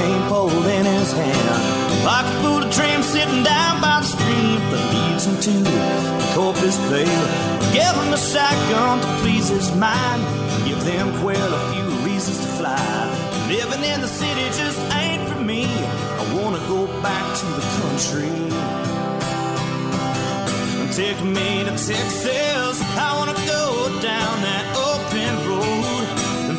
cane pole in his hand. Pocket full of trim sitting down by the stream that leads him to the Corpus Bay. Give him a shotgun to please his mind. Give them quail a few reasons to fly. Living in the city just ain't for me. I wanna go back to the country. Take me to Texas. I wanna go down that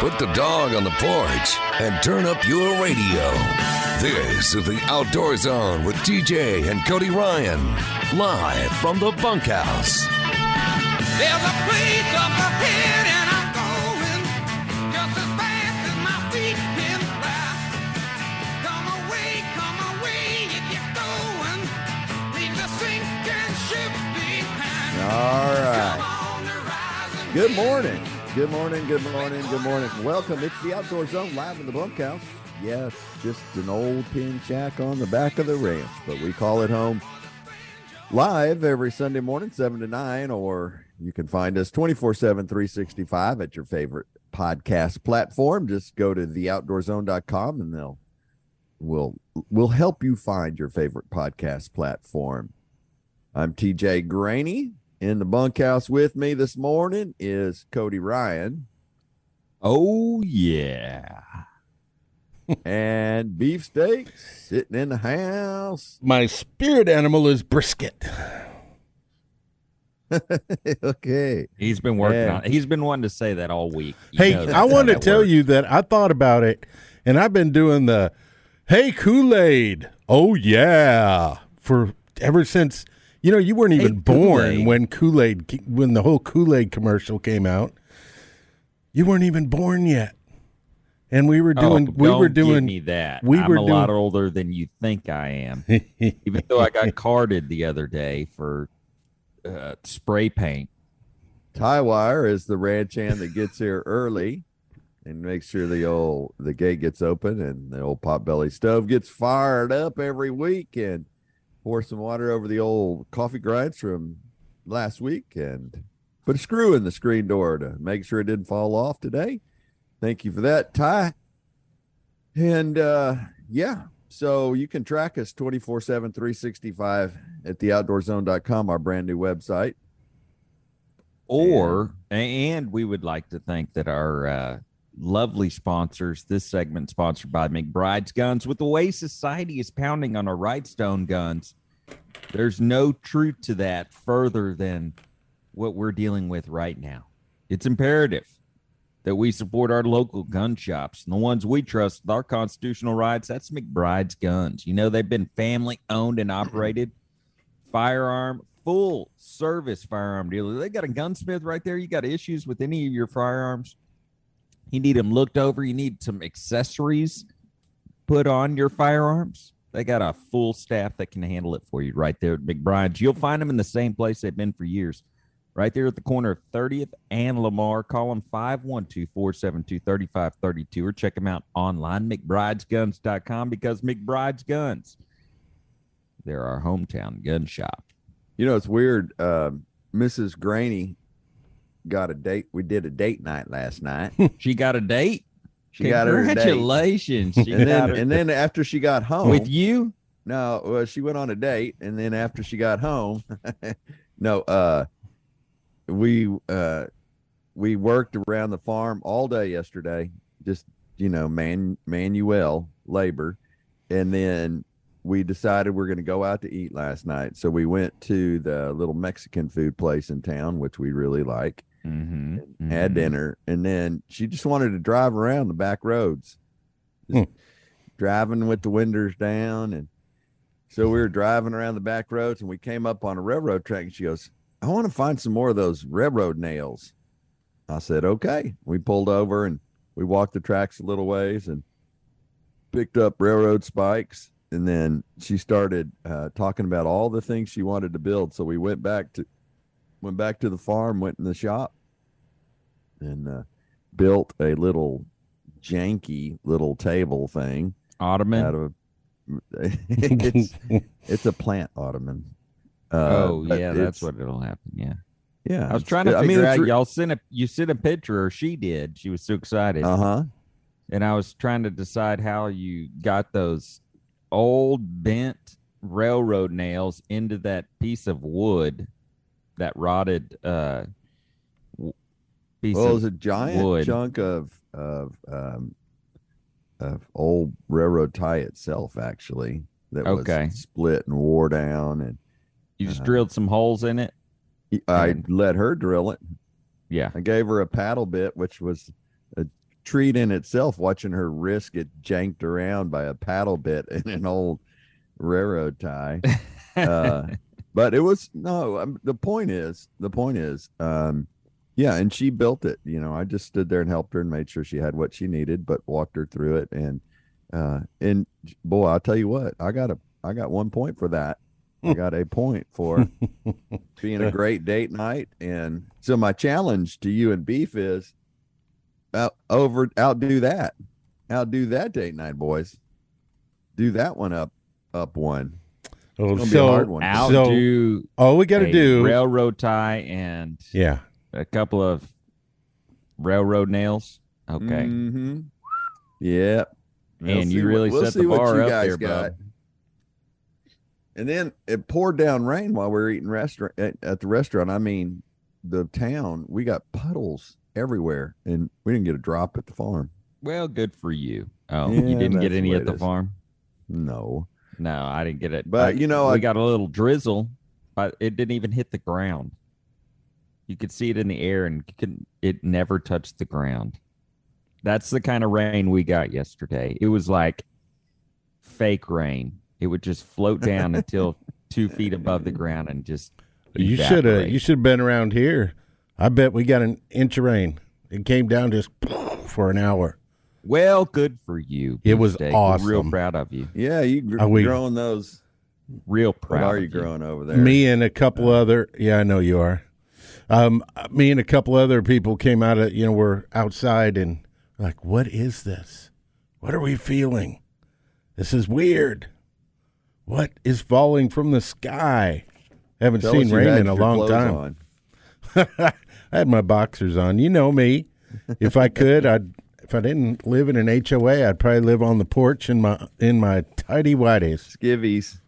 Put the dog on the porch and turn up your radio. This is the Outdoor Zone with TJ and Cody Ryan, live from the bunkhouse. There's a place up ahead and I'm going just as fast as my feet can fly. Come away, come away if you're going. Leave the sinking ship behind. All right. Come on the Good morning. Good morning. Good morning. Good morning. Welcome. It's the Outdoor Zone live in the bunkhouse. Yes, just an old pin shack on the back of the ranch, but we call it home live every Sunday morning, 7 to 9, or you can find us 24 7, 365 at your favorite podcast platform. Just go to theoutdoorzone.com and they'll will will help you find your favorite podcast platform. I'm TJ Graney. In the bunkhouse with me this morning is Cody Ryan Oh yeah. and Beefsteak sitting in the house. My spirit animal is brisket. okay. He's been working Yeah. on He's been wanting to say that all week. You Hey, I how want to tell works. you that I thought about it, and I've been doing the "Hey Kool Aid." Oh yeah, for ever since you know you weren't even Hey, born Kool-Aid. when Kool Aid when the whole Kool Aid commercial came out. You weren't even born yet, and we were doing oh, we don't were give doing me that. we I'm were a lot older than you think I am. Even though I got carded the other day for uh, spray paint. Tie wire is the ranch hand that gets here early and makes sure the old the gate gets open and the old potbelly stove gets fired up every week and pour some water over the old coffee grinds from last week and put a screw in the screen door to make sure it didn't fall off today. Thank you for that, Ty. And uh yeah, so you can track us 24 7, 365 at theoutdoorzone.com, our brand new website. Or and we would like to thank that our uh, lovely sponsors. This segment sponsored by McBride's Guns. With the way society is pounding on our Rightstone guns, there's no truth to that further than what we're dealing with right now. It's imperative that we support our local gun shops and the ones we trust with our constitutional rights. That's McBride's Guns. You know they've been family owned and operated firearm full service firearm dealer. They got a gunsmith right there. You got issues with any of your firearms. You need them looked over. You need some accessories put on your firearms. They got a full staff that can handle it for you right there at McBride's. You'll find them in the same place they've been for years. Right there at the corner of 30th and Lamar. Call them 512 472 3532 or check them out online, McBridesGuns.com, because McBride's Guns, they're our hometown gun shop. You know, it's weird. Um, Mrs. Graney got a date. We did a date night last night. She got a date. She got her date. Congratulations. She And then, her- and then after she got home, with you. no, well, she went on a date, and then after she got home, no, uh, we uh, we worked around the farm all day yesterday, just you know, man, manual labor, and then we decided we're going to go out to eat last night. So we went to the little Mexican food place in town, which we really like. Mm-hmm. had dinner, and then she just wanted to drive around the back roads, just driving with the windows down. And so we were driving around the back roads, and we came up on a railroad track. And she goes, "I want to find some more of those railroad nails." I said, "Okay." We pulled over and we walked the tracks a little ways, and picked up railroad spikes, and then she started uh, talking about all the things she wanted to build. So we went back to went back to the farm, went in the shop, and uh, built a little janky little table thing Ottoman. out of. it's it's a plant ottoman. Uh, oh yeah, that's what it'll happen. Yeah. Yeah, I was trying to I figure mean, out. Y'all sent a you sent a picture, or she did. She was so excited, uh-huh. and I was trying to decide how you got those old bent railroad nails into that piece of wood, that rotted uh, piece Well, it of was a giant wood. chunk of of um, of old railroad tie itself, actually, that Okay. was split and wore down, and You just uh, drilled some holes in it. I And- let her drill it. Yeah. I gave her a paddle bit, which was a treat in itself, watching her wrist get janked around by a paddle bit in an old railroad tie. uh, but it was no. Um, the point is, the point is, um, yeah, and she built it. You know, I just stood there and helped her and made sure she had what she needed, but walked her through it. And uh, and boy, I'll tell you what, I got a, I got one point for that. I got a point for being a great date night. And so my challenge to you and Beef is out over outdo that, outdo that date night, boys. Do that one up, up one. Oh, gonna be a so hard one. Outdo all we got to do, railroad tie and yeah, a couple of railroad nails. Okay. Mm-hmm. Yep. We'll and you what- really we'll set see the what bar you up guys there, got. bub. And then it poured down rain while we were eating restaurant at, at the restaurant. I mean, the town we got puddles everywhere, and we didn't get a drop at the farm. Well, good for you. Oh, Yeah, you didn't get any at the farm? No, No, I didn't get it. But, I- you know, we I- got a little drizzle, but it didn't even hit the ground. You could see it in the air, and couldn't, it never touched the ground. That's the kind of rain we got yesterday. It was like fake rain. It would just float down until two feet above the ground and just. you should have you should have been around here. I bet we got an inch of rain. It came down just for an hour. Well, good for you. It was Beefsteak. We're Real proud of you. yeah, you gr- Are we- growing those? Real What proud. are of you growing over there? Me and a couple other, yeah, I know you are. Um, me and a couple other people came out of, you know, we're outside and like, what is this? What are we feeling? This is weird. What is falling from the sky? I Haven't Tell seen rain in a long time. I had my boxers on. You know me. If I could, I'd. If I didn't live in an HOA, I'd probably live on the porch in my in my tidy whities. skivvies.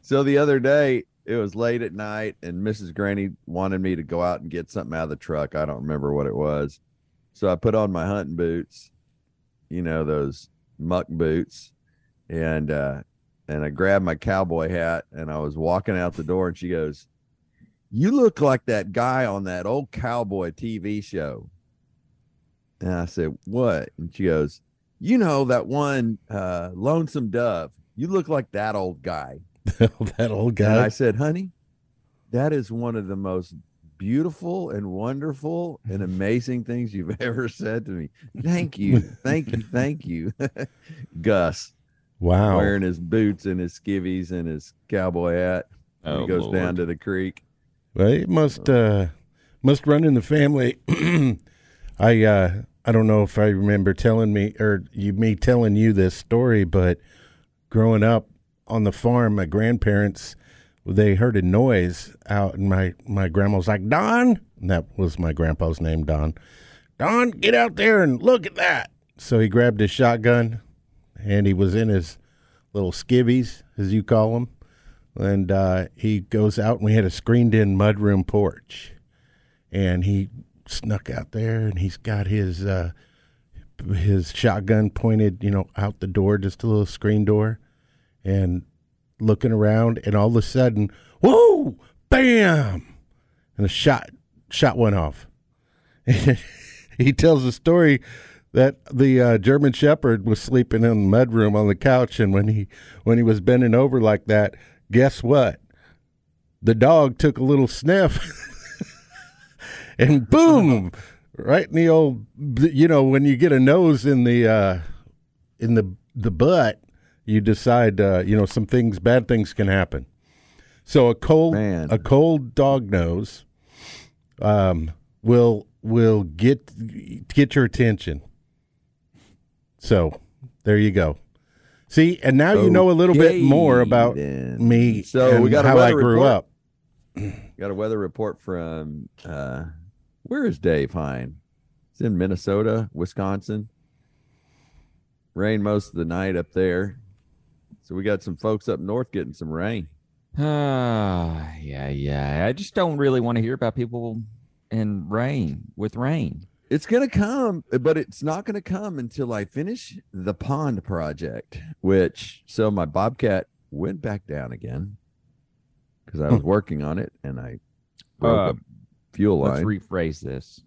So the other day, it was late at night, and Mrs. Graney wanted me to go out and get something out of the truck. I don't remember what it was. So I put on my hunting boots, you know, those muck boots, and uh and I grabbed my cowboy hat and I was walking out the door and she goes, You look like that guy on that old cowboy TV show. And I said, What? And she goes, You know, that one uh lonesome dove. You look like that old guy. that old guy. And I said, honey, that is one of the most beautiful and wonderful and amazing things you've ever said to me. Thank you. Thank you. Thank you. Gus Wow. wearing his boots and his skivvies and his cowboy hat. when Oh, he goes Lord. down to the creek. Well, it must uh must run in the family. I uh I don't know if I remember telling me or you me telling you this story, but growing up on the farm, my grandparents they heard a noise out and my my grandma was like, Don and that was my grandpa's name, Don. Don, get out there and look at that. So he grabbed his shotgun and he was in his little skivvies, as you call them and uh, he goes out and we had a screened in mudroom porch and he snuck out there and he's got his uh, his shotgun pointed you know out the door just a little screen door and looking around and all of a sudden whoa bam! And a shot shot went off. He tells a story that the uh, German Shepherd was sleeping in the mudroom on the couch, and when he when he was bending over like that, guess what? The dog took a little sniff, and boom, right in the old, you know, when you get a nose in the uh, in the the butt, you decide, uh, you know, some things, bad things can happen. So a cold, Man. a cold dog nose, um, will will get get your attention. So there you go. See, and now you know a little bit more about then. me So and we got a how I grew report. up. Got a weather report from uh where is Dave Hine? It's in Minnesota, Wisconsin. Rain most of the night up there. So we got some folks up north getting some rain. Ah, yeah, yeah. I just don't really want to hear about people in rain with rain. It's gonna come, but it's not gonna come until I finish the pond project. Which so my bobcat went back down again because I was working on it and I broke Uh, a fuel Let's line. rephrase this.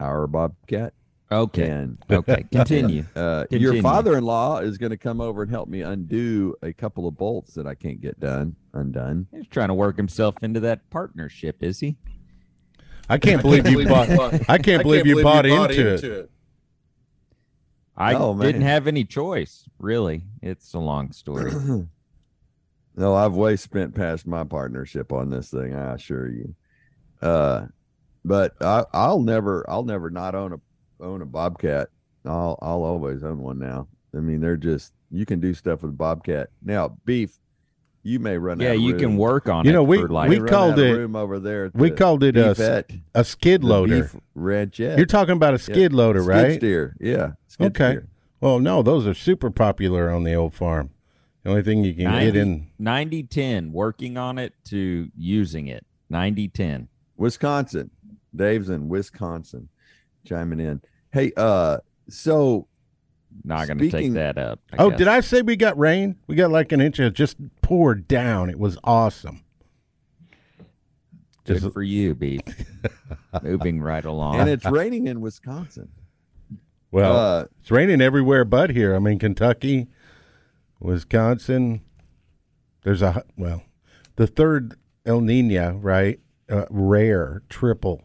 our bobcat Okay. and Okay. Continue. Uh, your father-in-law is going to come over and help me undo a couple of bolts that I can't get done undone. He's trying to work himself into that partnership, is he? I can't believe you bought. I can't believe you bought into it. I Oh, didn't have any choice, really. It's a long story. no, I've way spent past my partnership on this thing. I assure you. Uh, but I, I'll never, I'll never not own a own a bobcat. I'll, I'll always own one now. I mean, they're just you can do stuff with bobcat now. Beef, you may run. yeah, out of you can work on it. You know, we- for like, we called it- room over there. we called it a s- beefette, A skid loader. beef ranchette. You're talking about a skid loader, Skid right? steer. Yeah. skid Okay. steer. Well, no, those are super popular on the old farm. The only thing you can 90, get in 90 10, working on it to using it. 90 10. Wisconsin. Dave's in Wisconsin, chiming in. Hey, uh, so Not going to take Speaking- that up. I Oh, guess. did I say we got rain? We got like an inch of just poured down. It was awesome. Good Just- for you, Beef. Moving right along. and it's raining in Wisconsin. Well, uh, it's raining everywhere but here. I mean, Kentucky, Wisconsin. There's a well, the third El Nino, right? Uh, rare triple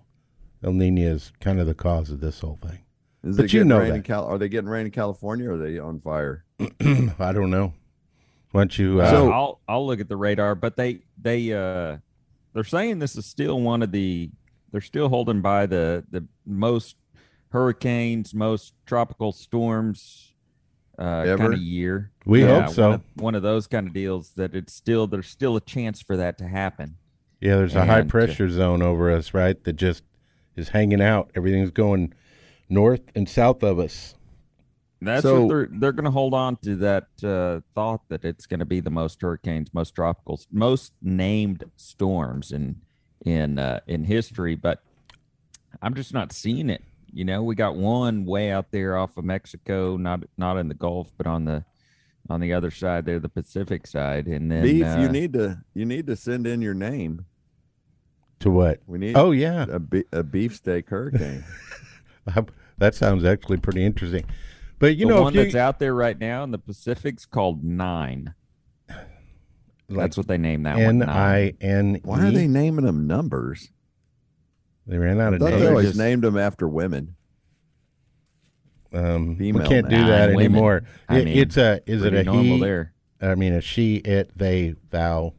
El Nino is kind of the cause of this whole thing. is But you know rain in that. Cal- are they getting rain in California or are they on fire? I don't know. Why don't you? Uh, So- I'll I'll look at the radar, but they they uh they're saying this is still one of the they're still holding by the the most hurricanes, most tropical storms uh Ever? kind of year. We Yeah, hope so. One of, one of those kind of deals that it's still there's still a chance for that to happen. Yeah, there's a high and, uh, pressure zone over us, right? That just is hanging out. Everything's going north and south of us. That's So- what they're they're going to hold on to that uh, thought that it's going to be the most hurricanes, most tropicals, most named storms in in uh, in history. But I'm just not seeing it. You know, we got one way out there off of Mexico, not not in the Gulf, but on the on the other side there, the Pacific side, and then Beef, uh, you need to you need to send in your name. To what? We need Oh yeah, a, be- a beefsteak hurricane. that sounds actually pretty interesting. But you the know, one if you, that's out there right now in the Pacific's called Nine. like That's what they named that one. N Nine. I N. Why are they naming them numbers? They ran out I of thought they names. always just- named them after women. Um, we can't do that Nine women. anymore. I It- mean, it's a is it a normal he? there? I mean a she, it, they, thou,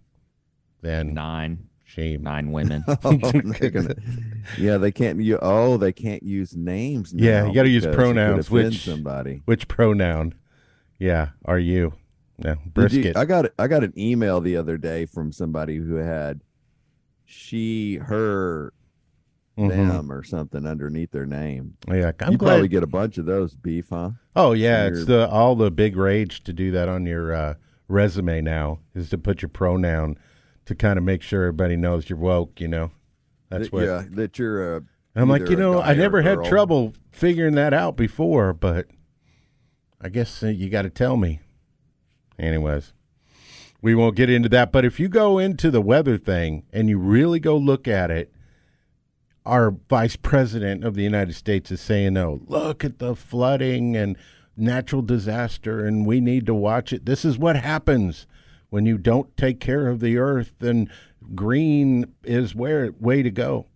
then Nine. She. Nine women. Oh, yeah, they can't. You, oh, they can't use names. Yeah, you gotta use because it could pronouns, which- somebody. Which pronoun? Yeah, are you? No, Did you- brisket. I got I got an email the other day from somebody who had she, her, Mhm. them, or something underneath their name. Yeah, I'm you glad. probably get a bunch of those beef, huh? oh yeah, it's the all the big rage to do that on your uh, resume now is to put your pronoun to kind of make sure everybody knows you're woke. You know, that's that, what. yeah, that you're a. I'm like, you know, I never had trouble figuring that out before, but I guess uh, you got to tell me. Anyways, we won't get into that. But if you go into the weather thing and you really go look at it, our vice president of the United States is saying, "No, look at the flooding and natural disaster, and we need to watch it. This is what happens." When you don't take care of the earth, then green is where way to go.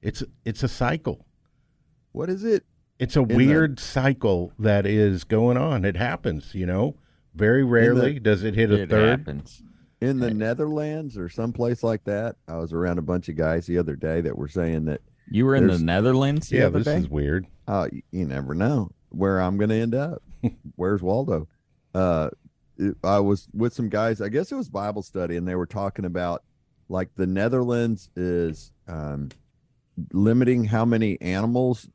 It's it's a cycle. What is it? it's a the- weird cycle that is going on. It happens, you know. Very rarely does it hit a It third. happens. in the Netherlands or someplace like that. I was around a bunch of guys the other day that were saying that You were in the Netherlands the Yeah, other this day? is weird. uh, you never know where I'm going to end up. Where's Waldo? Uh, it- I was with some guys. I guess it was Bible study, and they were talking about like the Netherlands is um, limiting how many animals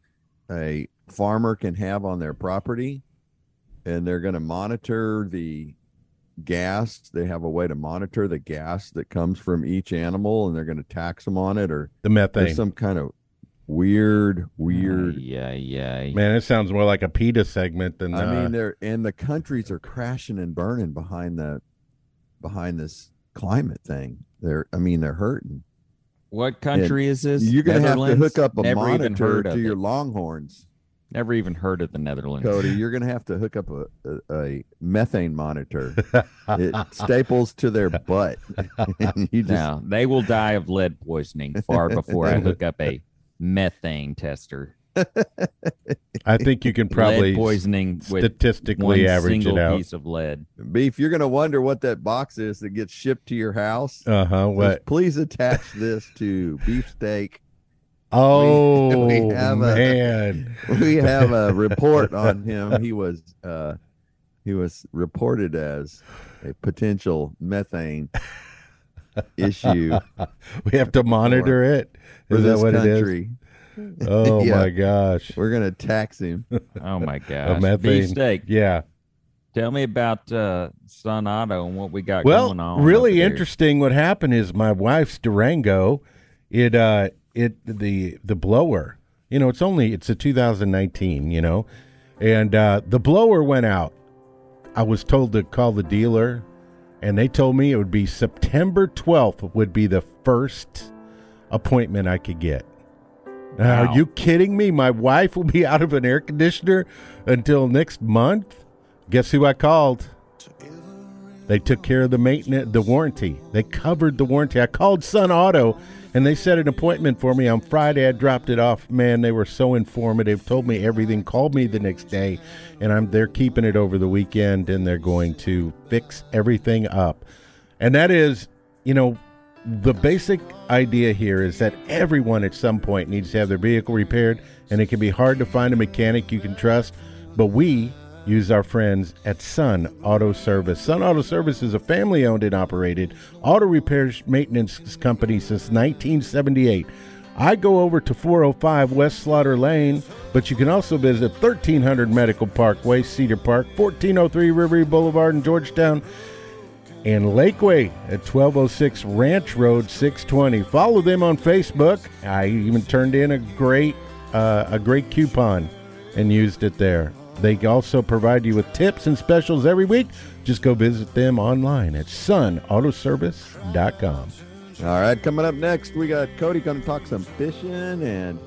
a farmer can have on their property, and they're going to monitor the gas. They have a way to monitor the gas that comes from each animal, and they're going to tax them on it, or The methane. some kind of weird, weird Yeah, yeah. Man, it sounds more like a PETA segment than I uh, mean, they're and the countries are crashing and burning behind the behind this climate thing. They're, I mean, they're hurting. What country is this? You're gonna have to hook up a Never monitor to your it. Longhorns, Never even heard of the Netherlands. Cody. You're gonna have to hook up a, a, a methane monitor. it staples to their butt, and just No, they will die of lead poisoning far before I hook up a methane tester. I think you can probably lead poisoning with statistically one average single it out. piece of lead. beef. You're gonna wonder what that box is that gets shipped to your house. Uh huh. What? Please attach this to beefsteak. Oh we have a- man. we have a report on him. He was uh he was reported as a potential methane issue we have to monitor it. for Is that this what it is? country. Oh Yeah. my gosh. We're gonna tax him. Oh my A gosh. methane. Beefsteak. Yeah. Tell me about uh, Sun Auto and what we got Well, going on. really interesting. What happened is my wife's Durango. It uh it the the blower. You know, it's only it's a 2019. You know, and uh, the blower went out. I was told to call the dealer, and they told me it would be September 12th would be the first appointment I could get. Wow. Are you kidding me? My wife will be out of an air conditioner until next month. Guess who I called? They took care of the maintenance, the warranty. They covered the warranty. I called Sun Auto, and they set an appointment for me on Friday. I dropped it off. Man, they were so informative. Told me everything. Called me the next day, and I'm they're keeping it over the weekend, and they're going to fix everything up. And that is, you know, the basic idea here is that everyone at some point needs to have their vehicle repaired, and it can be hard to find a mechanic you can trust. But we use our friends at Sun Auto Service. Sun Auto Service is a family owned and operated auto repair maintenance company since 1978. I go over to 405 West Slaughter Lane, but you can also visit 1300 Medical Parkway, Cedar Park, 1403 River Boulevard in Georgetown, and Lakeway at 1206 Ranch Road 620. Follow them on Facebook. I even turned in a great uh, a great coupon and used it there. They also provide you with tips and specials every week. Just go visit them online at sunautoservice.com. All right, coming up next, we got Cody going to talk some fishing, and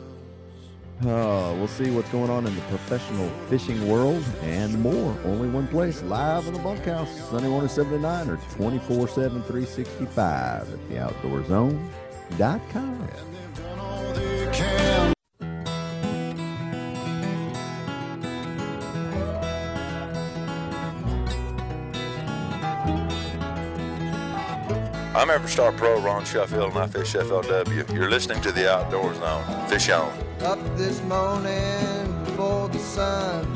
uh, we'll see what's going on in the professional fishing world and more. Only one place, live in the bunkhouse, Sunday morning 7 to 9 or 24 7 365 at theoutdoorzone.com. I'm EverStart Pro Ron Shuffield and I fish FLW. You're listening to the Outdoor Zone. Fish on. Up this morning before the sun.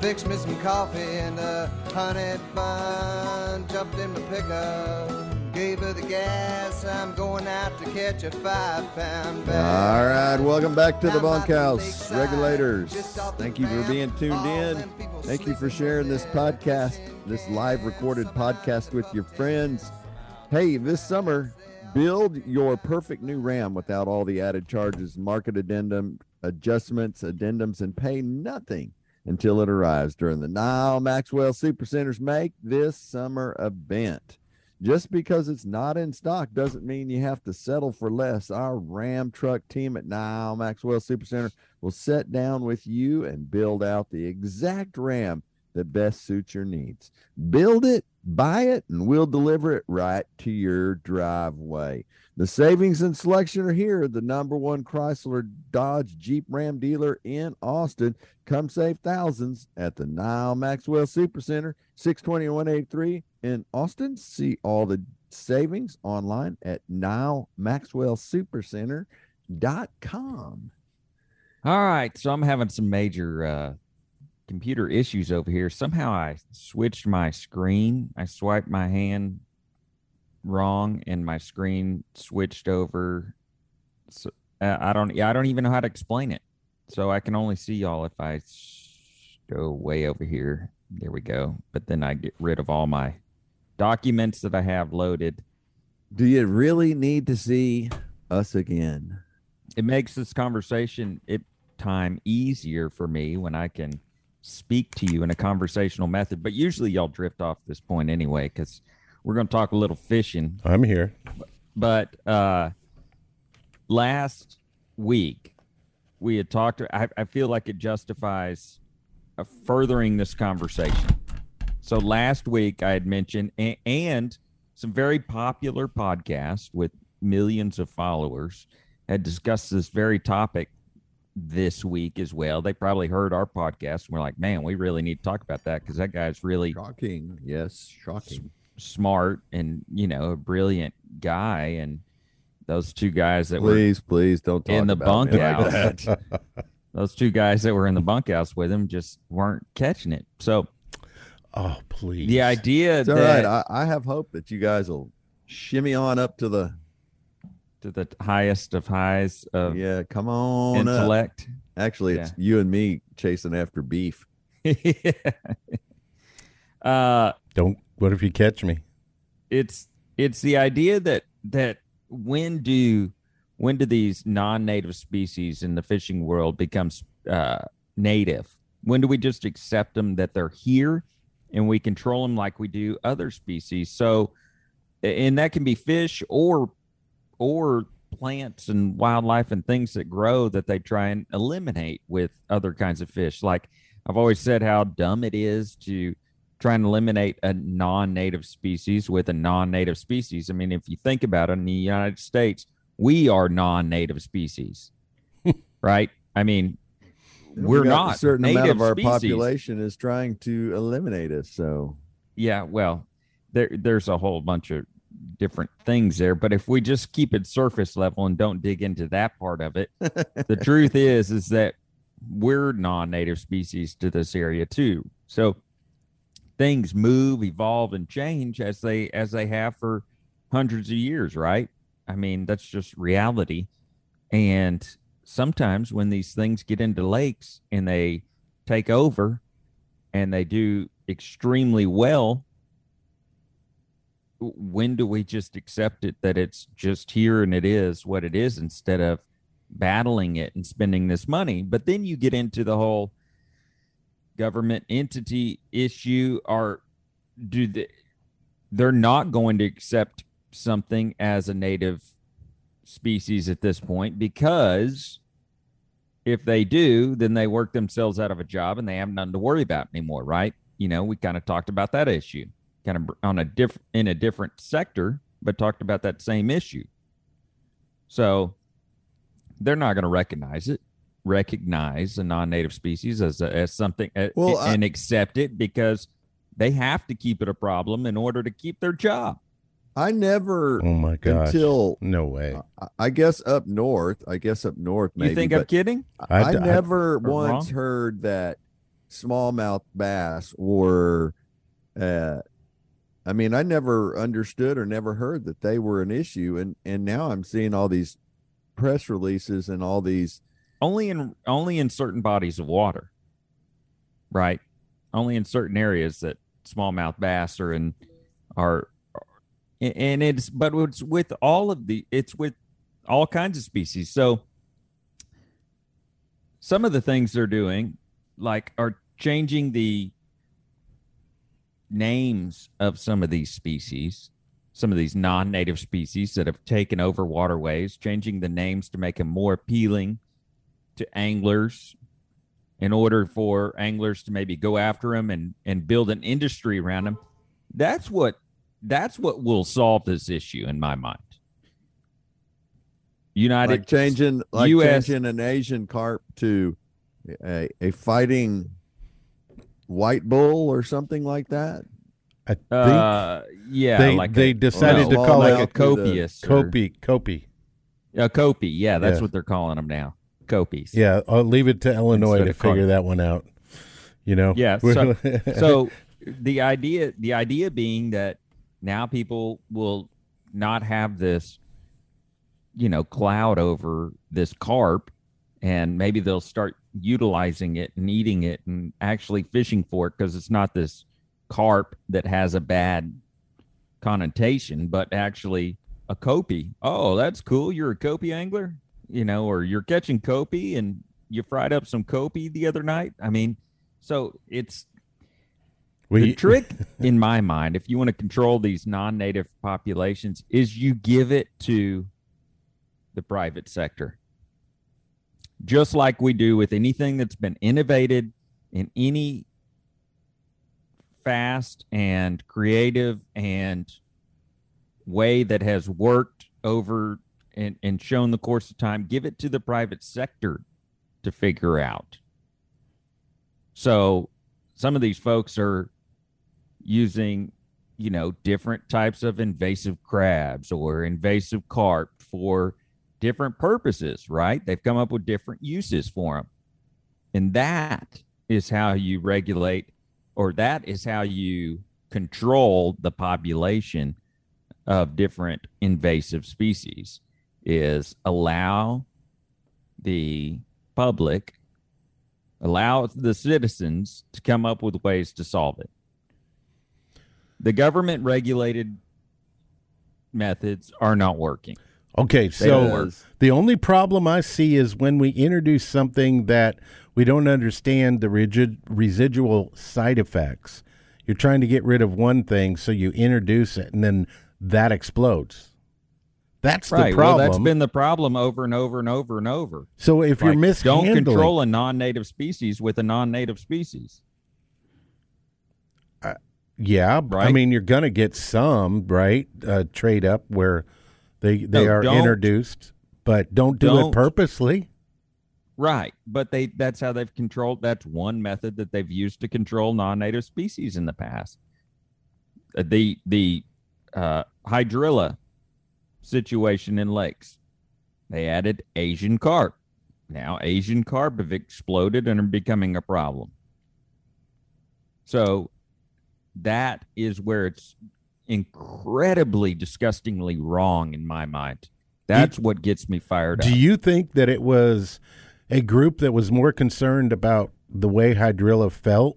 Fixed me some coffee and a honey bun. Jumped in my pickup, gave her the gas. I'm going out to catch a five pound bass. All right, welcome back to the bunkhouse, regulators. just off the Thank you for being tuned in. Thank you for sharing this podcast, this live recorded podcast with your friends. Hey, this summer, build your perfect new Ram without all the added charges, market addendum, adjustments, addendums, and pay nothing until it arrives during the Nyle Maxwell Supercenters Make This Summer event. Just because it's not in stock doesn't mean you have to settle for less. Our Ram truck team at Nyle Maxwell Supercenter will sit down with you and build out the exact Ram that best suits your needs. Build it Buy it and we'll deliver it right to your driveway. The savings and selection are here. The number one Chrysler Dodge Jeep Ram dealer in Austin. Come save thousands at the Nyle Maxwell Supercenter, 62183 in Austin. See all the savings online at NyleMaxwellSupercenter.com. All right, so I'm having some major uh, computer issues over here. Somehow I switched my screen. I swiped my hand wrong, and my screen switched over. So uh, I don't. Yeah, I don't even know how to explain it. So I can only see y'all if I go way over here. There we go. But then I get rid of all my documents that I have loaded. Do you really need to see us again? it makes this conversation it time easier for me when I can speak to you in a conversational method. But usually y'all drift off this point anyway, because we're going to talk a little fishing. I'm here. But uh, last week we had talked. I, I feel like it justifies uh, furthering this conversation. So last week I had mentioned a- and some very popular podcasts with millions of followers had discussed this very topic this week as well. They probably heard our podcast and we're like, man, we really need to talk about that because that guy's really Shocking. Yes, shocking. smart and you know a brilliant guy and those two guys that were Please, please don't talk in the about me like bunkhouse. those two guys that were in the bunkhouse with him just weren't catching it so Oh, please. the idea It's all that right. I, I have hope that you guys will shimmy on up to the to the highest of highs of yeah. Come on up. intellect Actually, it's you and me chasing after beef. uh Don't. What if you catch me? it's it's the idea that that when do when do these non-native species in the fishing world become uh, native? When do we just accept them that they're here and we control them like we do other species? So, and that can be fish or or plants and wildlife and things that grow that they try and eliminate with other kinds of fish. Like I've always said, how dumb it is to try and eliminate a non-native species with a non-native species. I mean, if you think about it, in the United States, we are non-native species, right? I mean, we're We not A certain native amount of our species. population is trying to eliminate us. So Yeah, well, there there's a whole bunch of different things there, but if we just keep it surface level and don't dig into that part of it, the truth is is that we're non-native species to this area too. So things move, evolve and change as they as they have for hundreds of years, right? I mean, that's just reality. And sometimes when these things get into lakes and they take over and they do extremely well, when do we just accept it that it's just here and it is what it is instead of battling it and spending this money? But then you get into the whole government entity issue. Or do they they're not going to accept something as a native species at this point because if they do then they work themselves out of a job and they have nothing to worry about anymore right? You know we kind of talked about that issue kind of on a different in a different sector but talked about that same issue so they're not going to recognize it recognize a non-native species as a, as something uh, Well, I- and accept it because they have to keep it a problem in order to keep their job I never Oh my god! until no way. I- I guess up north. I guess up north. Maybe, you think i'm but kidding I never or once wrong? heard that smallmouth bass were. Uh, I mean, I never understood or never heard that they were an issue, and and now I'm seeing all these press releases and all these. only in only in certain bodies of water right only in certain areas that smallmouth bass are in are and it's but it's with all of the it's with all kinds of species so some of the things they're doing like are changing the names of some of these species some of these non-native species that have taken over waterways changing the names to make them more appealing to anglers in order for anglers to maybe go after them and and build an industry around them That's what that's what will solve this issue in my mind. United like changing like US changing an Asian carp to a, a fighting white bull or something like that. I think uh yeah, they like they a, decided no, to call like like it a copious or- Copi. Copi. A Copi, yeah, that's Yeah. what they're calling them now. Copies. Yeah, I'll leave it to Illinois Instead to of call- figure that one out. You know. Yeah, so- so the idea the idea being that now people will not have this you know cloud over this carp and maybe they'll start utilizing it and eating it and actually fishing for it because it's not this carp that has a bad connotation but actually a copy oh that's cool. You're a copy angler you know or you're catching copy and you fried up some copy the other night. I mean so it's we, the trick in my mind if you want to control these non-native populations is you give it to the private sector just like we do with anything that's been innovated in any fast and creative and way that has worked over and, and shown the course of time give it to the private sector to figure out. So some of these folks are using you know different types of invasive crabs or invasive carp for different purposes right? They've come up with different uses for them and that is how you regulate or that is how you control the population of different invasive species is allow the public allow the citizens to come up with ways to solve it. The government regulated methods are not working. Okay, so the only problem I see is when we introduce something that we don't understand the rigid, residual side effects. You're trying to get rid of one thing, so you introduce it, and then that explodes. That's right. the Well, problem. that's been the problem over and over and over and over. so if you're Like, mishandling, don't control a non-native species with a non-native species. yeah, I mean you're gonna get some right uh, trade up where they they No, are don't- introduced, but don't do don't- it purposely. Right. But they that's how they've controlled that's one method that they've used to control non-native species in the past. Uh, The the uh hydrilla situation in lakes. They added Asian carp. Now Asian carp have exploded and are becoming a problem. So that is where it's incredibly disgustingly wrong in my mind. That's what gets me fired up. Do you think that it was a group that was more concerned about the way hydrilla felt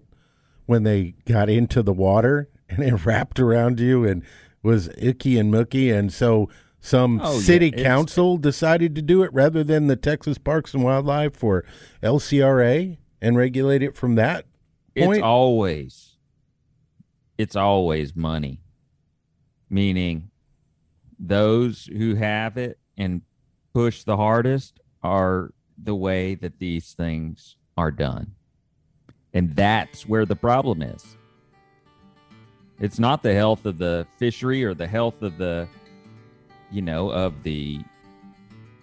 when they got into the water and it wrapped around you and was icky and mucky, and so some Oh, city it's- council decided to do it rather than the Texas Parks and Wildlife or LCRA and regulate it from that point? It's always it's always money. Meaning those who have it and push the hardest are the way that these things are done. And that's where the problem is. It's not the health of the fishery or the health of the you know of the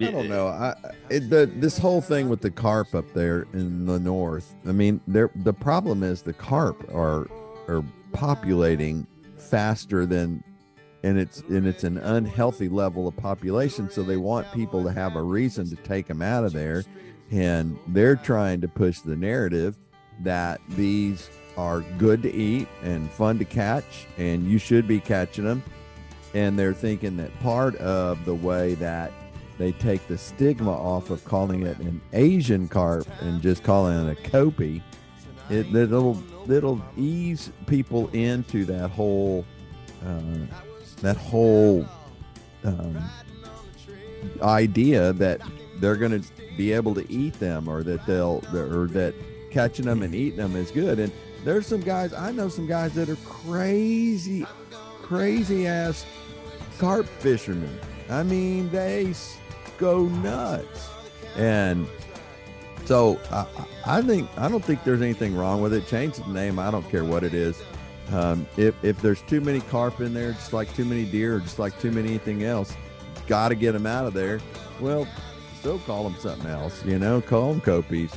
I don't know. I it, the this whole thing with the carp up there in the north. I mean, there the problem is the carp are are populating faster than and it's and it's an unhealthy level of population so they want people to have a reason to take them out of there. And they're trying to push the narrative that these are good to eat and fun to catch and you should be catching them and they're thinking that part of the way that they take the stigma off of calling it an Asian carp and just calling it a copy, it it'll it'll ease people into that whole uh, that whole um, idea that they're going to be able to eat them or that they'll or that catching them and eating them is good. And there's some guys I know some guys that are crazy, crazy ass carp fishermen. I mean, they go nuts. And so I, I think I don't think there's anything wrong with it. Change the name. I don't care what it is. Um, if if there's too many carp in there, just like too many deer, or just like too many anything else, got to get them out of there. Well, so call them something else. You know, call them copies.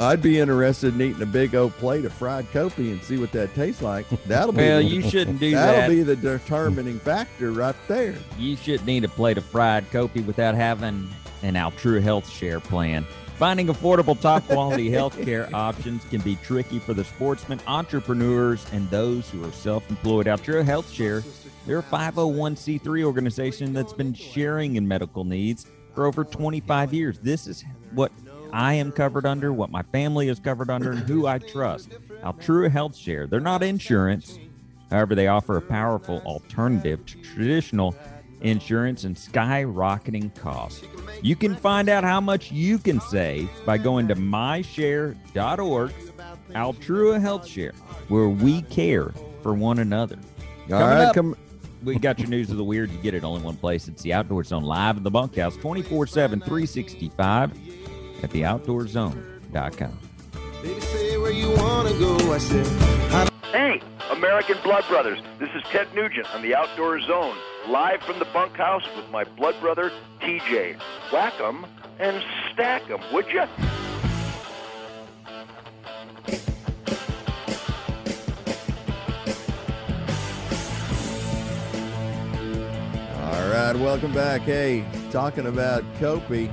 I'd be interested in eating a big old plate of fried copy and see what that tastes like. That'll be Well, you shouldn't do that'll that. be the determining factor right there. You shouldn't eat a plate of fried Copi without having an Altrua Health Share plan. Finding affordable, top quality health care options can be tricky for the sportsmen, entrepreneurs, and those who are self employed. Altrua Health Share, they're a 501c3 organization that's been sharing in medical needs for over 25 years. This is what I am covered under, what my family is covered under, and who I trust. Altrua Health Share, they're not insurance. However, they offer a powerful alternative to traditional insurance and skyrocketing costs. You can find out how much you can save by going to myshare.org, Altrua Health Share, where we care for one another. All Coming right, up, come. we got your news of the weird. You get it only one place. It's the Outdoor Zone live in the bunkhouse 24 7, 365 at theoutdoorzone.com. Baby, say where you wanna go. I said, I Hey, American Blood Brothers. This is Ted Nugent on the Outdoor Zone, live from the bunkhouse with my blood brother, TJ. Whack 'em and stack 'em, would you? All right, welcome back. Hey, talking about Copi,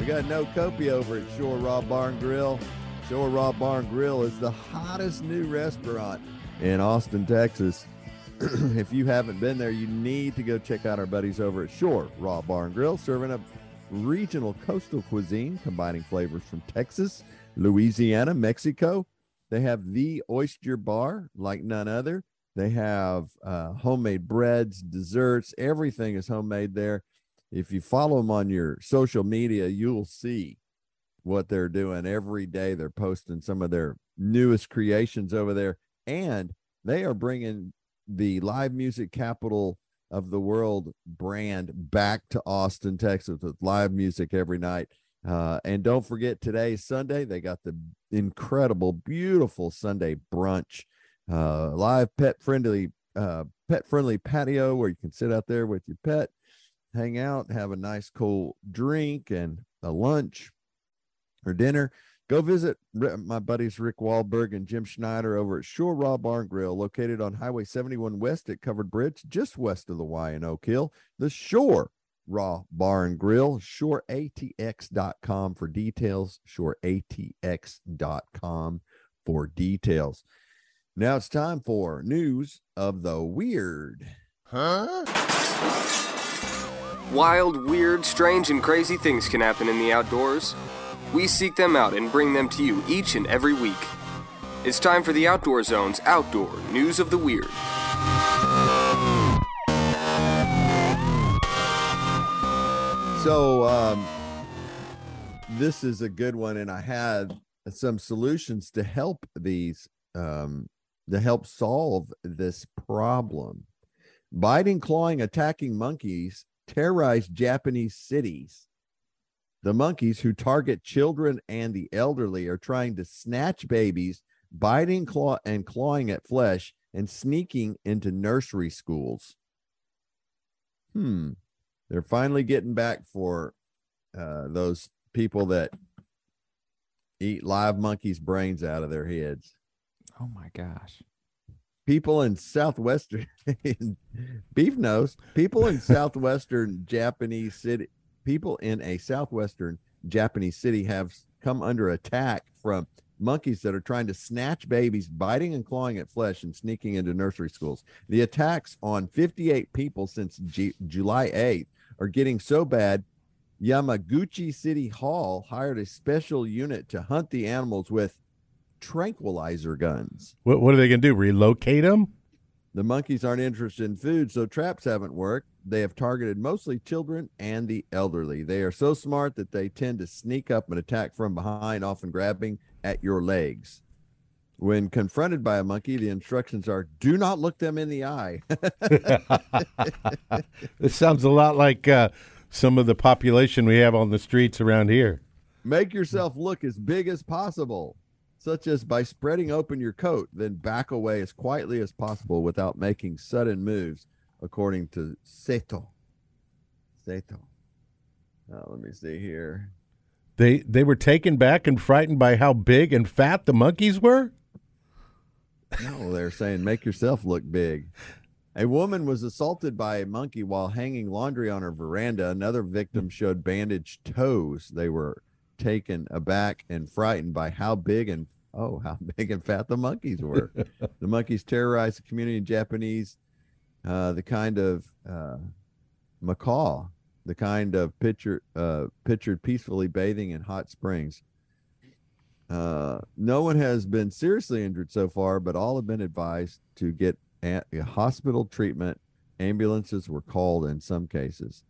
we got no Copi over at Shore Raw Barn Grill. Shore Raw Barn Grill is the hottest new restaurant in Austin, Texas. if you haven't been there, you need to go check out our buddies over at Shore Raw Barn Grill, serving up regional coastal cuisine, combining flavors from Texas, Louisiana, Mexico. They have the oyster bar like none other. They have uh, homemade breads, desserts, everything is homemade there. If you follow them on your social media, you'll see what they're doing every day. They're posting some of their newest creations over there, and they are bringing the live music capital of the world brand back to Austin, Texas with live music every night. Uh, and don't forget today, Sunday, they got the incredible, beautiful Sunday brunch uh, live pet friendly uh, pet friendly patio where you can sit out there with your pet, hang out, have a nice cool drink and a lunch or dinner. Go visit my buddies Rick Wahlberg and Jim Schneider over at Shore Raw Barn Grill, located on Highway 71 West at Covered Bridge, just west of the Y in Oak Hill. The Shore Raw Barn Grill, shoreatx.com for details, shoreatx.com for details. Now it's time for news of the weird. Huh? Wild, weird, strange, and crazy things can happen in the outdoors. We seek them out and bring them to you each and every week. It's time for the Outdoor Zone's Outdoor News of the Weird. So um, this is a good one, and I had some solutions to help these um, to help solve this problem. Biting, clawing, attacking monkeys terrorize Japanese cities. The monkeys who target children and the elderly are trying to snatch babies, biting claw and clawing at flesh, and sneaking into nursery schools. Hmm. They're finally getting back for uh, those people that eat live monkeys' brains out of their heads. Oh my gosh. People in southwestern beef nose, people in southwestern Japanese city, people in a southwestern Japanese city have come under attack from monkeys that are trying to snatch babies, biting and clawing at flesh and sneaking into nursery schools. The attacks on 58 people since G- July 8th are getting so bad. Yamaguchi City Hall hired a special unit to hunt the animals with tranquilizer guns. What, what are they going to do? Relocate them? The monkeys aren't interested in food, so traps haven't worked. They have targeted mostly children and the elderly. They are so smart that they tend to sneak up and attack from behind, often grabbing at your legs. When confronted by a monkey, the instructions are do not look them in the eye. This sounds a lot like uh, some of the population we have on the streets around here. Make yourself look as big as possible. such as by spreading open your coat, then back away as quietly as possible without making sudden moves, according to Seto. Seto. Uh, let me see here. They they were taken back and frightened by how big and fat the monkeys were. No, they're saying make yourself look big. A woman was assaulted by a monkey while hanging laundry on her veranda. Another victim showed bandaged toes. They were taken aback and frightened by how big and oh, how big and fat the monkeys were. the monkeys terrorized the community in Japanese, uh, the kind of uh, macaw, the kind of picture uh, pictured peacefully bathing in hot springs. Uh, no one has been seriously injured so far, but all have been advised to get a, hospital treatment. Ambulances were called in some cases.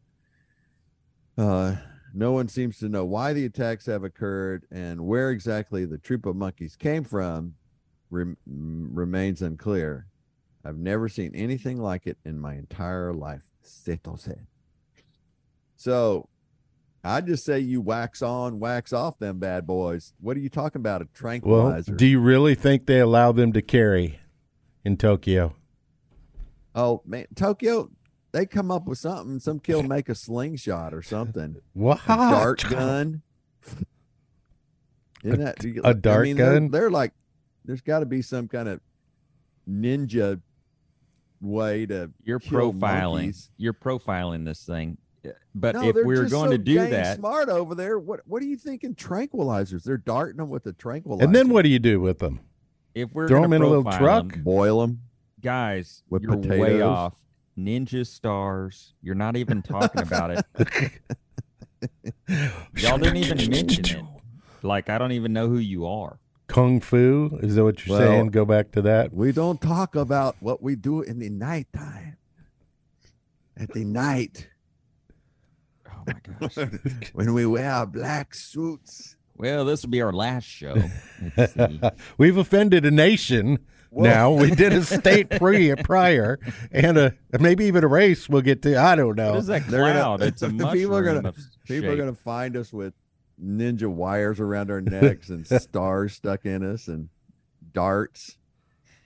Uh, no one seems to know why the attacks have occurred and where exactly the troop of monkeys came from rem- remains unclear. I've never seen anything like it in my entire life. So I just say you wax on, wax off them bad boys. What are you talking about? A Well, tranquilizer? do you really think they allow them to carry in Tokyo? oh man, Tokyo, they come up with something. Some kid make a slingshot or something. What? A dart gun. Isn't that a I dart mean, they're- gun? They're, like, there's got to be some kind of ninja way to You're kill profiling. monkeys. You're profiling this thing. But No, if we are we were going so to do that, smart over there. What What are you thinking? Tranquilizers? They're darting them with the tranquilizer. And then what do you do with them? if we're Throw gonna 'em in a little truck truck? 'em, Boil them. guys, With you're way off. Ninja stars. You're not even talking about it. Y'all didn't even mention it. Like I don't even know who you are. Kung Fu? Is that what you're Well- saying? Go back to that. We don't talk about what we do in the nighttime. At the night, Oh my gosh. when we wear our black suits. well, this will be our last show. We've offended a nation. Now we did a state pre prior and a maybe even a race. We'll get to. I don't know. What is that They're gonna- it's a mushroom. people are gonna of people are gonna find us with ninja wires around our necks and stars stuck in us and darts.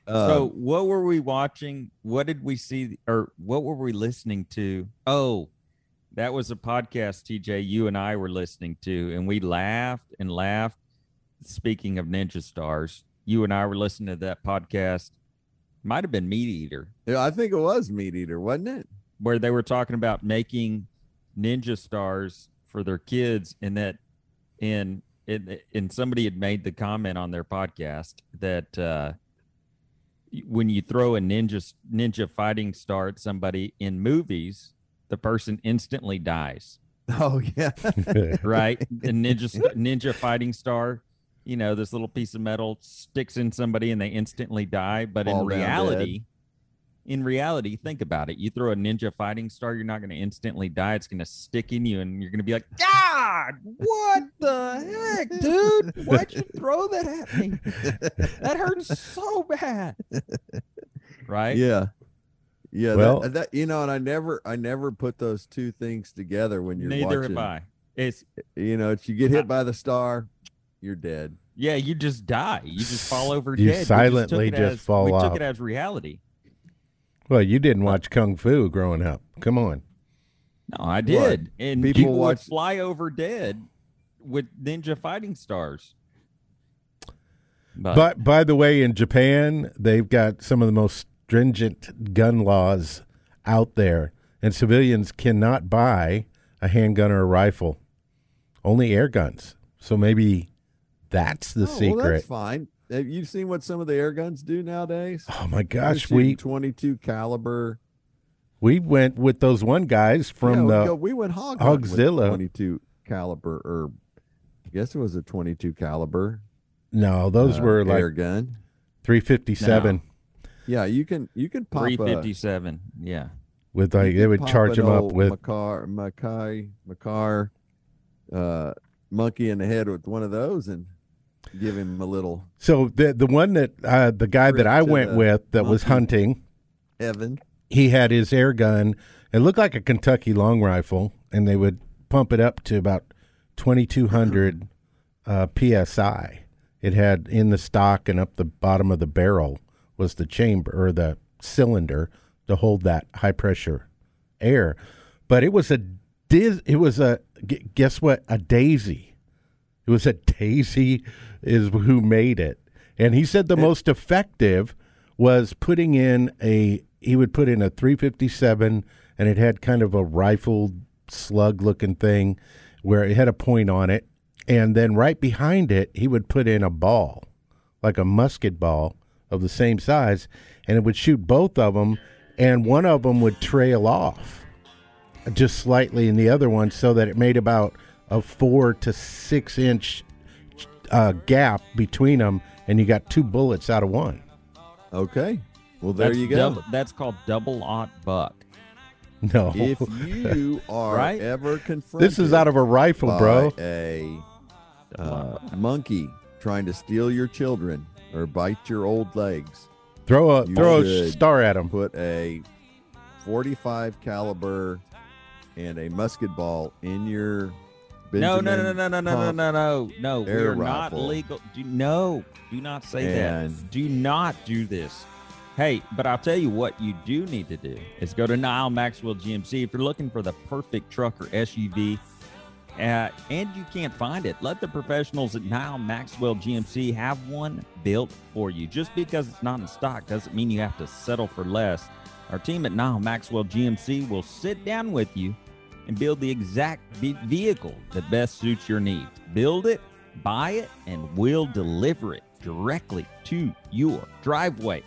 So, Um, what were we watching? What did we see, or what were we listening to? Oh, that was a podcast, TJ. You and I were listening to, and we laughed and laughed. Speaking of Ninja Stars, you and I were listening to that podcast. Might have been Meat Eater, yeah, I think it was Meat Eater, wasn't it? where they were talking about making Ninja Stars for their kids, and that, and and, and somebody had made the comment on their podcast that. uh when you throw a ninja ninja fighting star at somebody in movies, the person instantly dies. Oh yeah. Right? The ninja ninja fighting star, you know, this little piece of metal sticks in somebody and they instantly die. But Fall in down reality, in reality, think about it. You throw a ninja fighting star, you're not going to instantly die. It's going to stick in you, and you're going to be like, God, what the heck, dude? Why'd you throw that at me? That hurts so bad. Right? Yeah. Yeah, Well- that, you know, and I never, I never put those two things together when you're Neither watching. have I. It's You know, if you get hit by the star, you're dead. yeah, you just die. You just fall over You dead. We silently took it just as, fall we off. took it as reality. Well, you didn't watch Kung Fu growing up. Come on. No, I did. And People people, would watch- fly over dead with ninja fighting stars. But, But by the way, in Japan, they've got some of the most stringent gun laws out there, and civilians cannot buy a handgun or a rifle, only air guns. So maybe that's the oh, Well, secret. that's fine. Have you seen what some of the air guns do nowadays? oh my gosh, we 22 caliber. we went with those one guys from yeah, we, the go- we went hog hunting with Hogzilla. 22 caliber, or I guess it was a 22 caliber. no, those uh, were air like gun. three fifty seven Yeah, you can you can pop a, 357. Yeah. with like they would charge an them up old with Macar, Mackay, Macar, uh, monkey in the head with one of those and give him a little So the the one that uh, the guy that I went with that was hunting, Evan. he had his air gun. It looked like a Kentucky long rifle, and they would pump it up to about twenty two hundred uh, psi, It had in the stock and up the bottom of the barrel was the chamber or the cylinder to hold that high pressure air. But it was a diz, it was a guess what a daisy. It was a daisy is who made it. And he said the most effective was putting in a he would put in a 357 and it had kind of a rifled slug looking thing where it had a point on it and then right behind it he would put in a ball like a musket ball of the same size and it would shoot both of them and one of them would trail off just slightly in the other one so that it made about a four to six inch uh, gap between them and you got two bullets out of one Okay. Well, there That's you go. double- that's called double aught buck. no If you are Right? ever confronted, this is out of a rifle by bro a uh, monkey trying to steal your children or bite your old legs, throw a You throw a star at him put a 45 caliber and a musket ball in your No, no, Benjamin no, no, no, no, no, pump no, no, no. We air are not legal. Do no, do not say And- that. Do not do this. Hey, but I'll tell you what you do need to do is go to Nyle Maxwell GMC if you're looking for the perfect truck or SUV, uh, and you can't find it. Let the professionals at Nyle Maxwell GMC have one built for you. Just because it's not in stock doesn't mean you have to settle for less. Our team at Nyle Maxwell GMC will sit down with you and build the exact ve- vehicle that best suits your needs. Build it, buy it, and we'll deliver it directly to your driveway.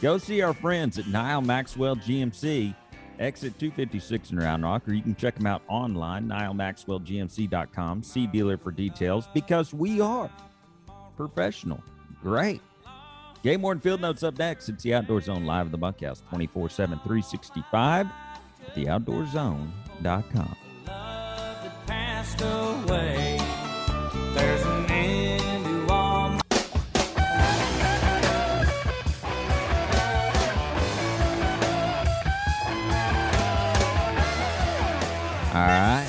Go see our friends at Nyle Maxwell GMC, exit 256 in Round Rock, or you can check them out online, nylemaxwellgmc.com. See dealer for details because we are professional. Great. Game Warden Field Notes up next. It's the Outdoor Zone live in the bunkhouse 24 7, 365 at theoutdoorzone.com. All right.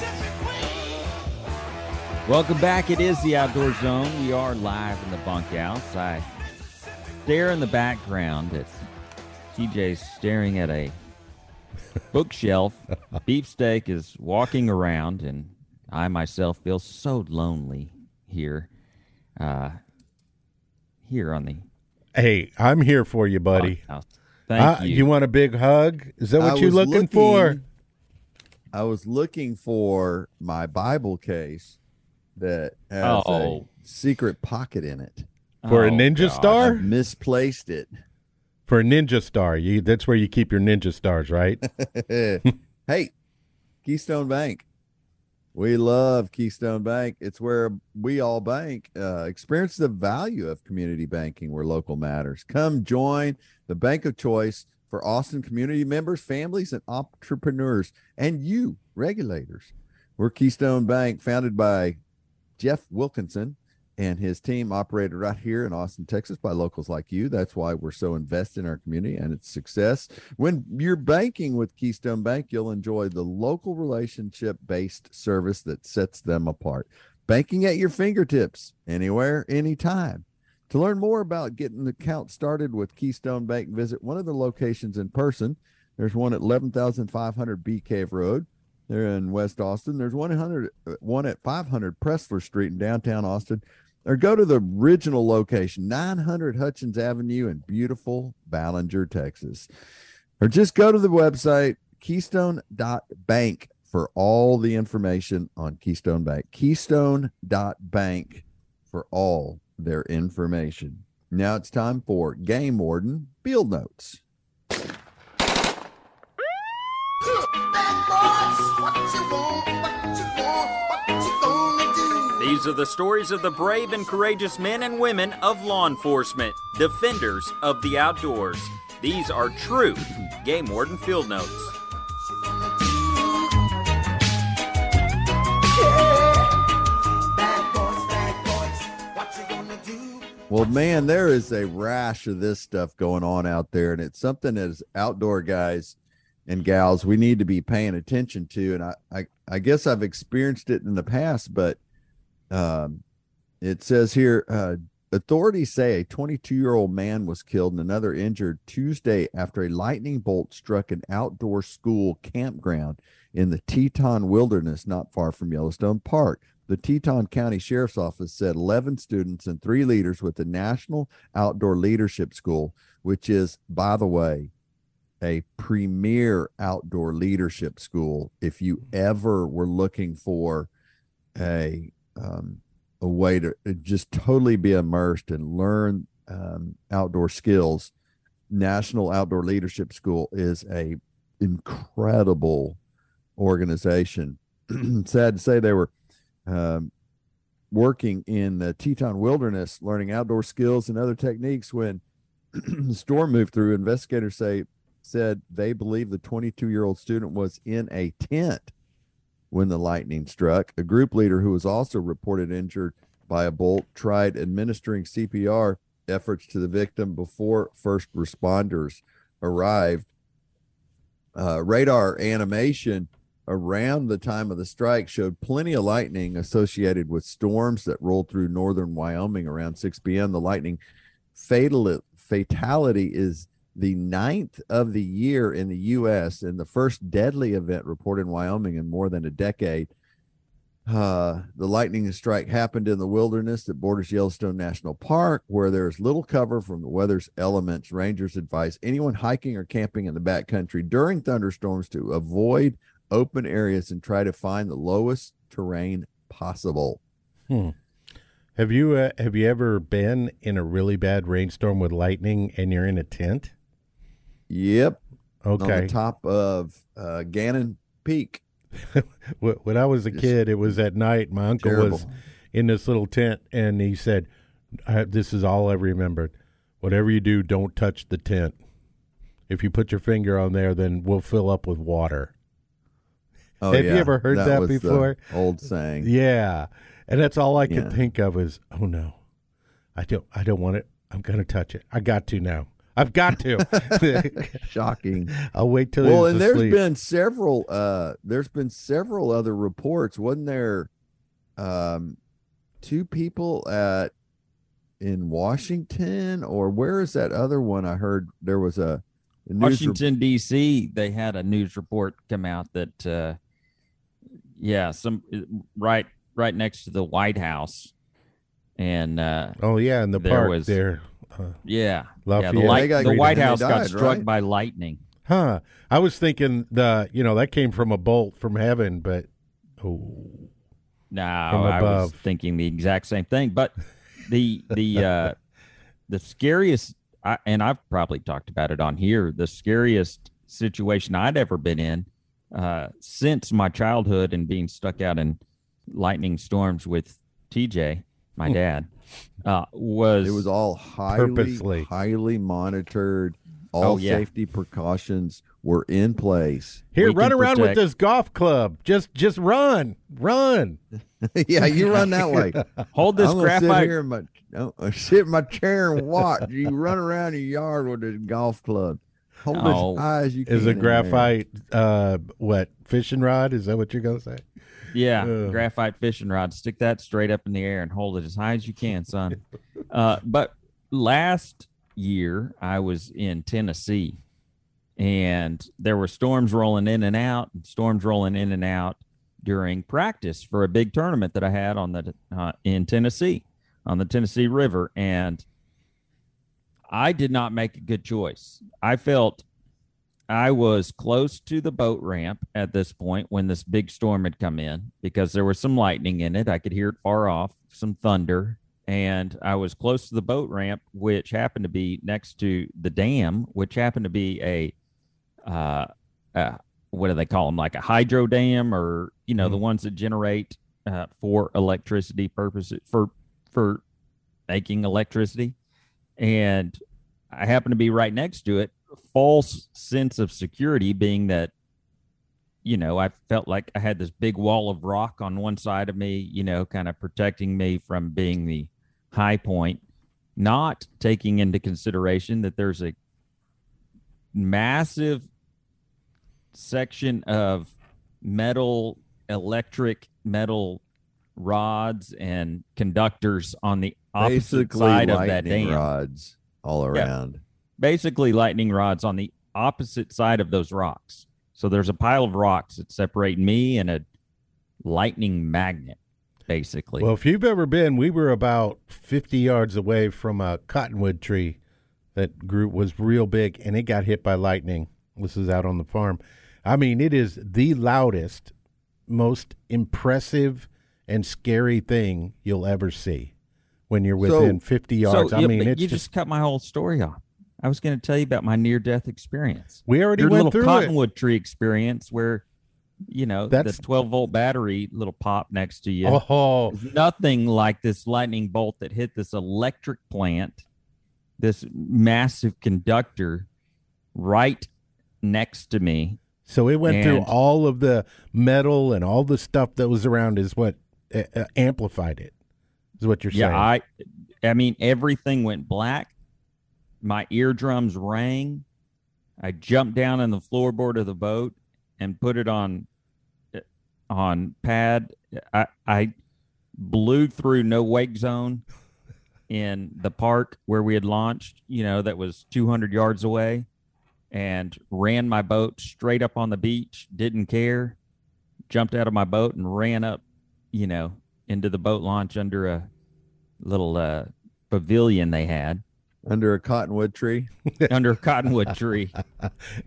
Welcome back. It is the Outdoor Zone. We are live in the bunkhouse. I stare in the background at TJ staring at a bookshelf. Beefsteak is walking around, and I myself feel so lonely here. Uh, here on the hey i'm here for you buddy bunkhouse. Thank Uh, you. want a big hug is that what I you're looking, for I was looking for my Bible case that has Oh. a secret pocket in it. for a Oh, ninja God. star I've misplaced it. For a ninja star you that's where you keep your ninja stars right hey, Keystone Bank. We love Keystone Bank. It's where we all bank. Uh, experience the value of community banking where local matters. Come join the bank of choice for Austin community members, families, and entrepreneurs, and you, regulators. We're Keystone Bank, founded by Jeff Wilkinson and his team operated right here in Austin, Texas by locals like you. That's why we're so invested in our community and its success. When you're banking with Keystone Bank, you'll enjoy the local relationship based service that sets them apart. Banking at your fingertips, anywhere, anytime. To learn more about getting the account started with Keystone Bank, visit one of the locations in person. There's one at 11,500 Bee Cave Road. They're in West Austin. There's one, 100, uh, at 500 Pressler Street in downtown Austin. Or go to the original location, 900 Hutchins Avenue in beautiful Ballinger, Texas. Or just go to the website, keystone.bank, for all the information on Keystone Bank. Keystone.bank for all their information. Now it's time for Game Warden Field Notes. These are the stories of the brave and courageous men and women of law enforcement, defenders of the outdoors. These are true Game Warden Field Notes. Well, man, there is a rash of this stuff going on out there, and it's something as outdoor guys and gals we need to be paying attention to. And I, I, I guess I've experienced it in the past, but um, it says here uh, authorities say a 22 year old man was killed and another injured Tuesday after a lightning bolt struck an outdoor school campground in the Teton Wilderness, not far from Yellowstone Park. The Teton County Sheriff's Office said 11 students and three leaders with the National Outdoor Leadership School, which is, by the way, a premier outdoor leadership school. If you ever were looking for a um, a way to uh, just totally be immersed and learn um, outdoor skills, National Outdoor Leadership School is a incredible organization. Sad to say, they were um, working in the Teton Wilderness, learning outdoor skills and other techniques when the storm moved through. Investigators say said they believe the 22 year old student was in a tent when the lightning struck. A group leader who was also reported injured by a bolt tried administering CPR efforts to the victim before first responders arrived. Uh, radar animation around the time of the strike showed plenty of lightning associated with storms that rolled through northern Wyoming around 6 p.m. The lightning fatal fatality is the ninth of the year in the U.S. and the first deadly event reported in Wyoming in more than a decade. Uh, the lightning strike happened in the wilderness that borders Yellowstone National Park, where there is little cover from the weather's elements. Rangers advise anyone hiking or camping in the backcountry during thunderstorms to avoid open areas and try to find the lowest terrain possible. Hmm. Have you uh, have you ever been in a really bad rainstorm with lightning and you're in a tent? Yep. On Okay. the top of uh, Gannett Peak. When I was a kid, it was at night. My uncle was in this little tent, and he said, I, "This is all I remembered. Whatever you do, don't touch the tent. If you put your finger on there, then we'll fill up with water." Oh, Have you ever heard that, the before? old saying. Yeah, and that's all I could Yeah. think of is, "Oh no, I don't. I don't want it. I'm gonna touch it. I got to now. I've got to." Shocking. I'll wait till well, he's and there's been several. Uh, there's been several other reports. Wasn't there? Um, two people at in Washington, or where is that other one? I heard there was a, a news rep- Washington D.C. They had a news report come out that, uh, yeah, some right right next to the White House, and uh, Oh yeah, in the there park was- there. Uh, yeah, yeah, the, light, got the White House got struck right? by lightning. Huh. I was thinking the you know that came from a bolt from heaven, but oh, No, I was thinking the exact same thing. But the the uh, the scariest, I, and I've probably talked about it on here. The scariest situation I'd ever been in uh, since my childhood and being stuck out in lightning storms with TJ, my Hmm. dad, uh, was it was all highly Purposely. highly monitored. All Oh, yeah. safety precautions were in place. here, We run can around with this golf club. Just just run, run. yeah, you run that way. hold this I'm gonna sit graphite. here in my no, uh, sit in my chair and watch you run around your yard with this golf club. Hold Oh. as high as you can. Is a graphite uh what fishing rod? Is that what you're gonna say? Yeah, Ugh. graphite fishing rod. Stick that straight up in the air and hold it as high as you can, son. uh, but last year I was in Tennessee, and there were storms rolling in and out, and storms rolling in and out during practice for a big tournament that I had on the uh, in Tennessee on the Tennessee River, and I did not make a good choice. I felt I was close to the boat ramp at this point when this big storm had come in because there was some lightning in it. I could hear it far off, some thunder, and I was close to the boat ramp, which happened to be next to the dam, which happened to be a, uh, uh what do they call them, like a hydro dam, or you know the ones that generate uh, for electricity purposes for for making electricity, and I happened to be right next to it. False sense of security being that, you know, I felt like I had this big wall of rock on one side of me, you know, kind of protecting me from being the high point, not taking into consideration that there's a massive section of metal, electric metal rods and conductors on the opposite Basically, side of that dam. rods all Yeah. Basically, lightning rods on the opposite side of those rocks. So there's a pile of rocks that separate me and a lightning magnet, basically. Well, if you've ever been, we were about 50 yards away from a cottonwood tree that grew was real big and it got hit by lightning. This is out on the farm. I mean, it is the loudest, most impressive and scary thing you'll ever see when you're So- within 50 yards. So, I yeah, mean, you just, just cut my whole story off. I was going to tell you about my near-death experience. we already Your went little through it. cottonwood tree experience, where you know That's- the 12 volt battery little pop next to you. Oh, nothing like this lightning bolt that hit this electric plant, this massive conductor, right next to me. so it went through all of the metal and all the stuff that was around is what uh, uh, amplified it. Is what you're yeah, saying. I, I mean, everything went black. My eardrums rang. I jumped down in the floorboard of the boat and put it on, on pad. I, I blew through no wake zone in the park where we had launched. You know, that was 200 yards away, and ran my boat straight up on the beach. Didn't care. Jumped out of my boat and ran up, you know, into the boat launch under a little uh, pavilion they had under a cottonwood tree. under a cottonwood tree.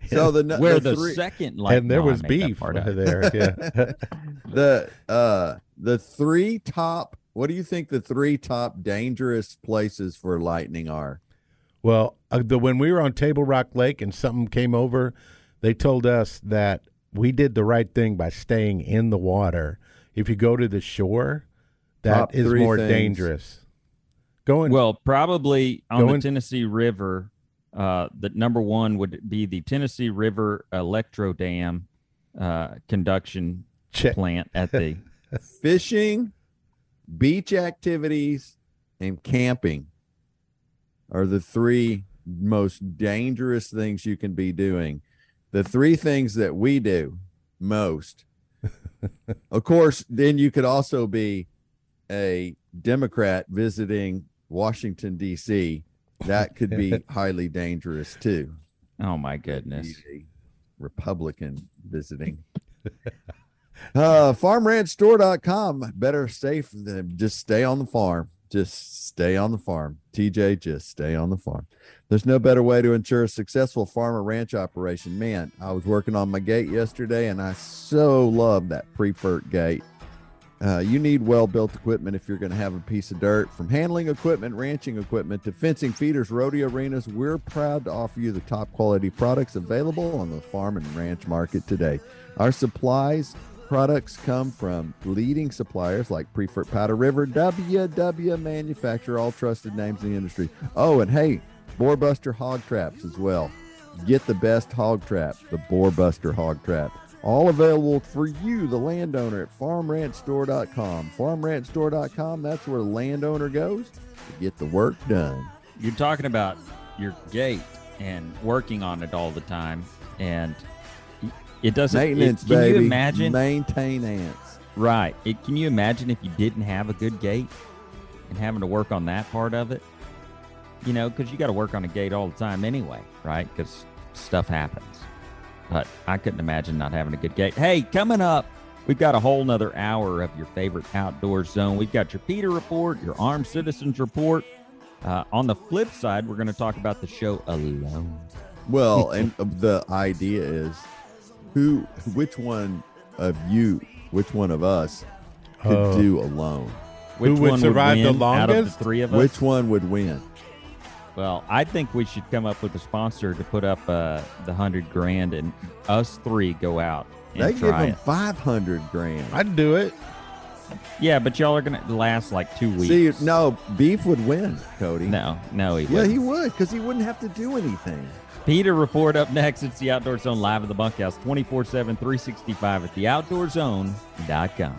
So the where the, the, three, second light and there was beef part up. there. Yeah. the uh the three top. What do you think the three top dangerous places for lightning are? Well, uh, the, when we were on Table Rock Lake and something came over, they told us that we did the right thing by staying in the water. If you go to the shore, that Top is more things. dangerous. Going Well, probably on Going- the Tennessee River, uh, the number one would be the Tennessee River Electro Dam uh, conduction check. plant at the. Fishing, beach activities, and camping are the three most dangerous things you can be doing. The three things that we do most. of course, then you could also be a Democrat visiting Washington, D.C. That could be highly dangerous too. Oh my goodness! Republican visiting. uh farmranchstore.com better safe than just stay on the farm just stay on the farm tj just stay on the farm there's no better way to ensure a successful farm or ranch operation man i was working on my gate yesterday and i so love that Priefert gate uh, you need well built equipment if you're going to have a piece of dirt. From handling equipment, ranching equipment to fencing, feeders, rodeo arenas, we're proud to offer you the top quality products available on the farm and ranch market today. Our supplies products come from leading suppliers like Priefert Powder River, WW Manufacturer, all trusted names in the industry. Oh, and hey, Boarbuster Hog Traps as well. Get the best hog trap, the Boarbuster Hog Trap. All available for you, the landowner, at farmranchstore.com. Farmranchstore.com, that's where the landowner goes to get the work done. You're talking about your gate and working on it all the time, and it doesn't. it- Maintenance, can baby. you imagine? Maintain ants. Right. It, can you imagine if you didn't have a good gate and having to work on that part of it? You know, because you got to work on a gate all the time anyway, right? Because stuff happens. But I couldn't imagine not having a good gate. Hey, coming up, we've got a whole nother hour of your favorite outdoor zone. We've got your Peter report, your armed citizens report. Uh, on the flip side, we're going to talk about the show alone. Well, and the idea is who, which one of you, which one of us could Oh. do alone? Which Who would one survive the win out of the longest? three of us? Which one would win? Well, I think we should come up with a sponsor to put up uh, the hundred grand, and us three go out and They give try them 500 grand. I'd do it. Yeah, but y'all are gonna last like two weeks. See, no, Beef would win, Cody. no, no, he Yeah, wouldn't. he would because he wouldn't have to do anything. Peter report up next. It's the Outdoor Zone live at the bunkhouse, 24 7, 365 at theoutdoorzone.com.